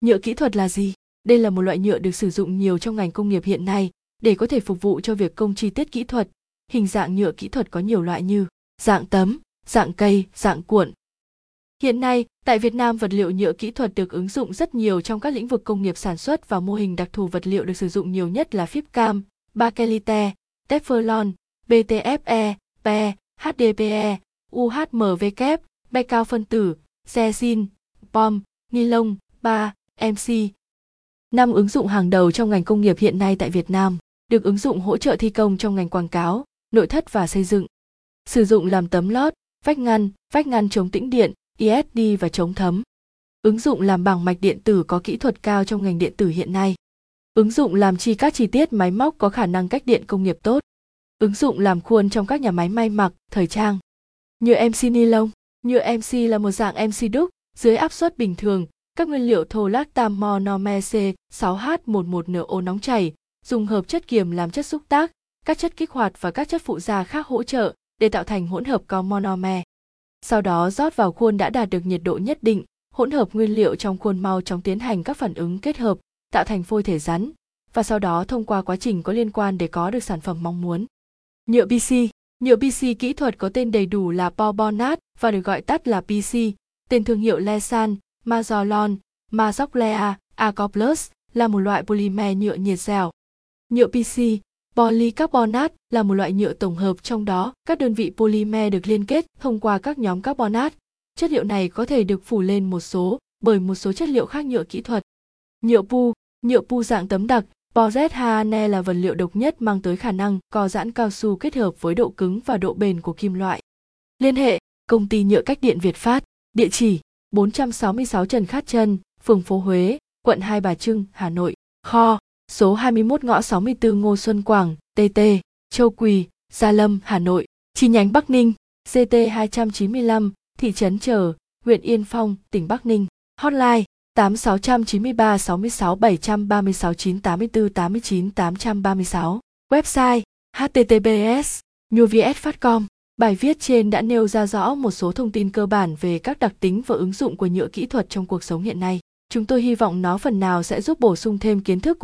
Nhựa kỹ thuật là gì? Đây là một loại nhựa được sử dụng nhiều trong ngành công nghiệp hiện nay để có thể phục vụ cho việc công chi tiết kỹ thuật. Hình dạng nhựa kỹ thuật có nhiều loại như dạng tấm, dạng cây, dạng cuộn. Hiện nay, tại Việt Nam vật liệu nhựa kỹ thuật được ứng dụng rất nhiều trong các lĩnh vực công nghiệp sản xuất và mô hình đặc thù vật liệu được sử dụng nhiều nhất là phíp cam, bakelite, teflon, BTFE, PE, HDPE, UHMW, be cao phân tử, resin, pom, ni lông, 3, MC. Năm ứng dụng hàng đầu trong ngành công nghiệp hiện nay tại Việt Nam, được ứng dụng hỗ trợ thi công trong ngành quảng cáo, nội thất và xây dựng. Sử dụng làm tấm lót, vách ngăn, vách ngăn chống tĩnh điện, ISD và chống thấm. Ứng dụng làm bảng mạch điện tử có kỹ thuật cao trong ngành điện tử hiện nay. Ứng dụng làm chi các chi tiết máy móc có khả năng cách điện công nghiệp tốt. Ứng dụng làm khuôn trong các nhà máy may mặc, thời trang. Nhựa MC ni lông Nhựa MC là một dạng MC đúc, dưới áp suất bình thường, các nguyên liệu thô lactam monomer C6H11NO nóng chảy, dùng hợp chất kiềm làm chất xúc tác, các chất kích hoạt và các chất phụ gia khác hỗ trợ để tạo thành hỗn hợp có monomer. Sau đó rót vào khuôn đã đạt được nhiệt độ nhất định, hỗn hợp nguyên liệu trong khuôn mau chóng tiến hành các phản ứng kết hợp, tạo thành phôi thể rắn, và sau đó thông qua quá trình có liên quan để có được sản phẩm mong muốn. Nhựa PC Nhựa PC kỹ thuật có tên đầy đủ là Bobonat và được gọi tắt là PC, tên thương hiệu Lesan, Mazolon, Mazoglea, Acoplus là một loại polymer nhựa nhiệt dẻo. Nhựa PC, polycarbonat là một loại nhựa tổng hợp trong đó các đơn vị polymer được liên kết thông qua các nhóm carbonat. Chất liệu này có thể được phủ lên một số bởi một số chất liệu khác nhựa kỹ thuật. Nhựa pu, nhựa pu dạng tấm đặc Porzet là vật liệu độc nhất mang tới khả năng co giãn cao su kết hợp với độ cứng và độ bền của kim loại. Liên hệ, công ty nhựa cách điện Việt Phát, địa chỉ 466 Trần Khát Trân, phường phố Huế, quận Hai Bà Trưng, Hà Nội, kho, số 21 ngõ 64 Ngô Xuân Quảng, TT, Châu Quỳ, Gia Lâm, Hà Nội, chi nhánh Bắc Ninh, CT 295, thị trấn Trở, huyện Yên Phong, tỉnh Bắc Ninh, hotline 8693 66 736 984 89 836. Website https nhuvs.com. Bài viết trên đã nêu ra rõ một số thông tin cơ bản về các đặc tính và ứng dụng của nhựa kỹ thuật trong cuộc sống hiện nay. Chúng tôi hy vọng nó phần nào sẽ giúp bổ sung thêm kiến thức